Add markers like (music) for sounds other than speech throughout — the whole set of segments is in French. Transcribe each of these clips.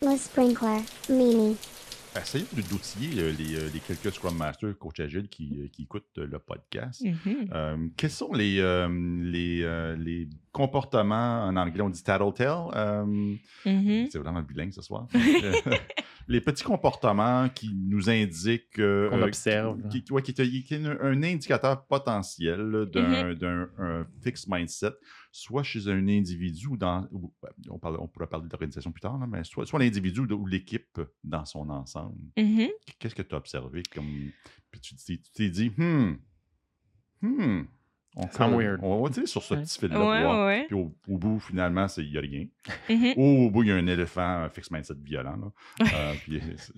Le sprinkler, Mimi. Essayez d'outiller euh, les, euh, les quelques Scrum Masters, coach agile qui, euh, qui écoutent le podcast. Mhm. Euh, quels sont les, euh, les, euh, les comportements, en anglais on dit tattletale, euh, Mhm. c'est vraiment bilingue ce soir. (laughs) (laughs) Les petits comportements qui nous indiquent... euh, Qu'on euh, observe. Qui, qui- ouais, qui est, qui est un, un indicateur potentiel d'un d'un- un fixed mindset, soit chez un individu ou dans... ou- ouais, on, parle- on pourra parler d'organisation plus tard, là, mais soit, soit l'individu ou l'équipe dans son ensemble. Mhm. Qu'est-ce que tu as observé comme. Puis tu t'es dit, hmm, hmm. On, Sound on- weird. on va dire sur ce petit fil-là. Ouais, voir. ouais. Puis au, au bout, finalement, il n'y a rien. Mhm. Ou au bout, il y a un éléphant un fixed mindset violent. Là. (laughs) Euh, puis, c'est-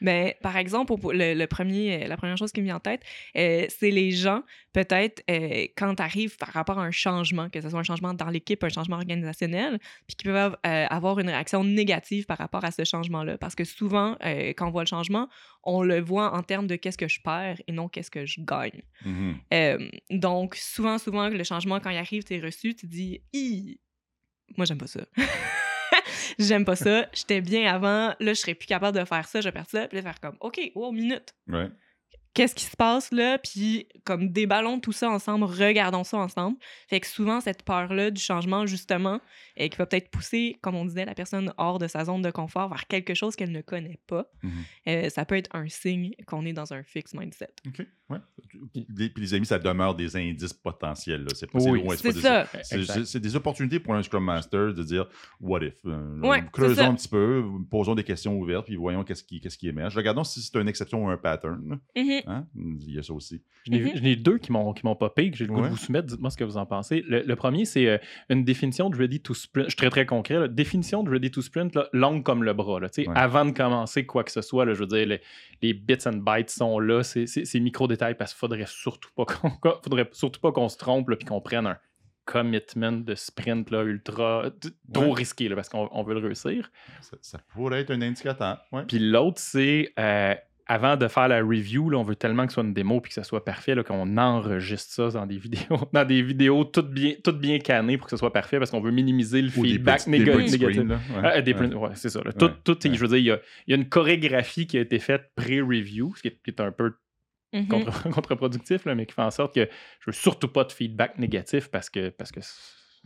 Ben, par exemple, au- le, le premier, euh, la première chose qui me vient en tête, euh, c'est les gens, peut-être, euh, quand tu arrives par rapport à un changement, que ce soit un changement dans l'équipe, un changement organisationnel, puis qui peuvent euh, avoir une réaction négative par rapport à ce changement-là. Parce que souvent, euh, quand on voit le changement, on le voit en termes de qu'est-ce que je perds et non qu'est-ce que je gagne. Mhm. Euh, donc, souvent, souvent, le changement, quand il arrive, tu es reçu, tu te dis, Hi, moi, j'aime pas ça. (laughs) j'aime pas ça. J'étais bien avant. Là, je serais plus capable de faire ça. Je perds ça. Puis là, faire comme, OK, wow, minute. Ouais. Qu'est-ce qui se passe là? Puis, comme déballons tout ça ensemble, regardons ça ensemble. Fait que souvent, cette peur-là du changement, justement, et qui va peut-être pousser, comme on disait, la personne hors de sa zone de confort vers quelque chose qu'elle ne connaît pas, Mhm. euh, ça peut être un signe qu'on est dans un fixed mindset. OK. Ouais. Puis les amis, ça demeure des indices potentiels. là. C'est pas, Oui. loin, C'est ça. c'est- des opportunités pour un Scrum Master de dire what if. Euh, Ouais, c'est creusons un petit peu, posons des questions ouvertes, puis voyons qu'est-ce qui, qu'est-ce qui émerge. Regardons si c'est une exception ou un pattern. Mhm. Hein? Il y a ça aussi. J'en ai, Mhm. j'en ai deux qui m'ont, qui m'ont popé, que j'ai le goût Ouais. de vous soumettre. Dites-moi ce que vous en pensez. Le, le premier, c'est euh, une définition de ready to sprint. Je suis très, très concret. là. Définition de ready to sprint, là, longue comme le bras. là. Tu sais, Ouais. Avant de commencer quoi que ce soit, là, je veux dire, les, les bits and bytes sont là. C'est, c'est- parce qu'il faudrait surtout pas (laughs) qu'on, faudrait surtout pas qu'on se trompe et qu'on prenne un commitment de sprint là, ultra trop Ouais. risqué là, parce qu'on on veut le réussir. Ça, ça pourrait être un indicateur. Ouais. Puis l'autre, c'est euh, avant de faire la review, là, on veut tellement que ce soit une démo puis que ça soit parfait, qu'on enregistre ça dans des (laughs) vidéos, dans des vidéos toutes bien, toutes bien cannées pour que ce soit parfait parce qu'on veut minimiser le Ou feedback négatif. Ouais. Ah, Ouais. c'est ça. Tout, tout je veux dire, il y a, il y a une chorégraphie qui a été faite pré-review, ce qui est, qui est un peu Mhm. contre- (laughs) contre-productif, là, mais qui fait en sorte que je veux surtout pas de feedback négatif parce que parce que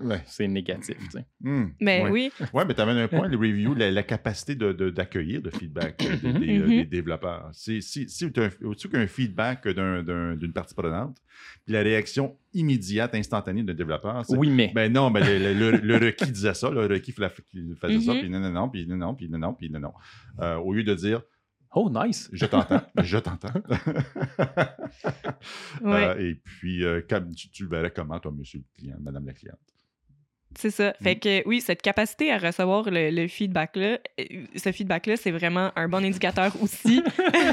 Ouais. c'est négatif. tu sais. Hmm. Mais Ouais. oui. Ouais, mais tu amènes un point, les reviews, la, la capacité de- de- d'accueillir le feedback (clears throat) euh, des, des, euh, Mhm. des développeurs. Si, si, si tu as au-dessus qu'un feedback d'un- d'un- d'une partie prenante, puis la réaction immédiate, instantanée d'un développeur, c'est Oui, mais. ben non, ben le, le- le requis disait ça, le requis fa- faisait ça, Mhm. puis non, non, non, puis non, non, puis non, non, puis non, non. Euh, au lieu de dire Oh, nice. je t'entends, je t'entends. Ouais. Euh, et puis, euh, comme tu, tu le verrais comment, toi, monsieur le client, madame la cliente? C'est ça. Mm. Fait que oui, cette capacité à recevoir le, le feedback-là, euh, ce feedback-là, c'est vraiment un bon indicateur aussi.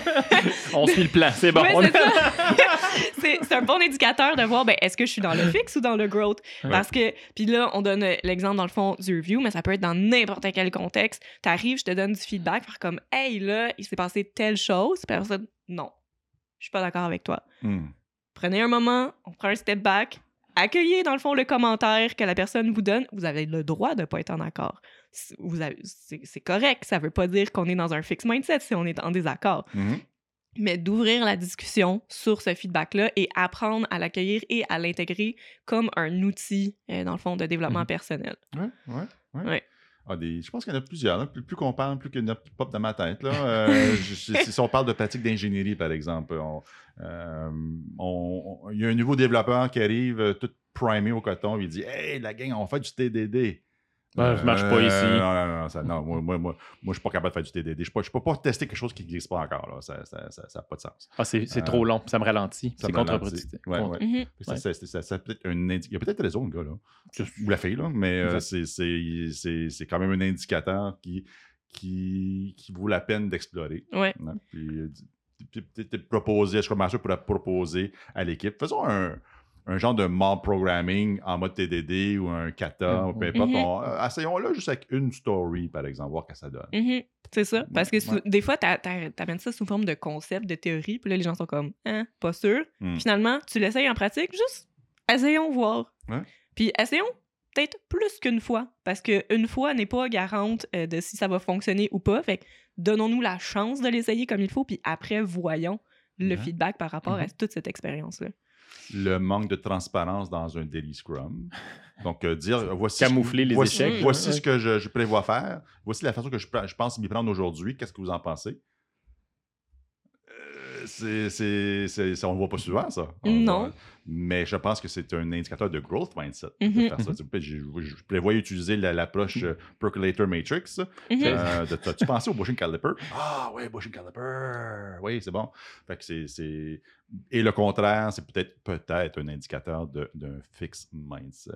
(laughs) On suit le plan, c'est bon. C'est (laughs) c'est c'est un bon indicateur de voir, ben, est-ce que je suis dans le fixe ou dans le growth? Parce que, puis là, on donne euh, l'exemple dans le fond du review, mais ça peut être dans n'importe quel contexte. Tu arrives, je te donne du feedback, faire comme, hey, là, il s'est passé telle chose. Puis ça, non, je suis pas d'accord avec toi. Hmm. Prenez un moment, on prend un step back, accueillez dans le fond le commentaire que la personne vous donne. Vous avez le droit de ne pas être en accord. C'est- vous correct, ça veut pas dire qu'on est dans un fixed mindset si on est en désaccord. Mhm. Mais d'ouvrir la discussion sur ce feedback-là et apprendre à l'accueillir et à l'intégrer comme un outil, euh, dans le fond, de développement Mhm. personnel. Ouais, ouais, ouais. Ouais. Ah, des, je pense qu'il y en a plusieurs. là. Plus, plus qu'on parle, plus qu'il y en a qui pop dans ma tête. Là. (laughs) Euh, je- je- si on parle de pratique d'ingénierie, par exemple, on- euh, on- on- il y a un nouveau développeur qui arrive euh, tout primé au coton. Il dit Hey, la gang, on fait du TDD. Ouais, ça marche pas ici. Non, non, non, ça- non, moi, moi, moi, moi, je suis pas capable de faire du TDD. Je ne peux, pas tester quelque chose qui n'existe pas encore. Là. Ça n'a ça, ça, pas de sens. Ah, c'est c'est Euh, trop long, ça me ralentit. ça C'est me contre-productif. ralentit. Ouais, ouais. Mhm. Ça, Ouais. ça- ça- ça- peut être un indi- Il y a peut-être raison, le gars, là. Ou la fille, là. Mais euh, c'est- c'est c'est- c'est quand même un indicateur qui, qui, qui vaut la peine d'explorer. Ouais. hein. Puis, euh, puis peut-être proposer, je commence pourrait proposer à l'équipe. Faisons un, un genre de mob programming en mode TDD ou un kata, ou peu importe. Mhm. Euh, Essayons-là juste avec une story, par exemple, voir ce que ça donne. Mhm. C'est ça. Parce que Ouais. des fois, t'a- t'a- t'amènes ça sous forme de concept, de théorie, puis là, les gens sont comme, hein, pas sûr. Hmm. Finalement, tu l'essayes en pratique, juste essayons voir. Ouais. Puis essayons peut-être plus qu'une fois, parce qu'une fois n'est pas garante euh, de si ça va fonctionner ou pas. Fait que donnons-nous la chance de l'essayer comme il faut, puis après, voyons le Ouais. feedback par rapport à Mhm. toute cette expérience-là. Le manque de transparence dans un daily scrum. Donc, euh, dire (laughs) voici. Camoufler les voici, échecs, Voici ce que je, je prévois faire. Voici la façon que je, je pense m'y prendre aujourd'hui. Qu'est-ce que vous en pensez? C'est, on ne voit pas souvent, ça. Non. Mais je pense que c'est un indicateur de growth mindset de Mhm. faire ça. Je, je- je prévois utiliser la- l'approche euh, Percolator Matrix. Mhm. Euh, de- T'as-tu pensé au bushing caliper? Ah oui, bushing caliper. Oui, c'est bon. Fait que c'est, c'est- Et le contraire, c'est peut-être peut-être un indicateur de- d'un fixed mindset.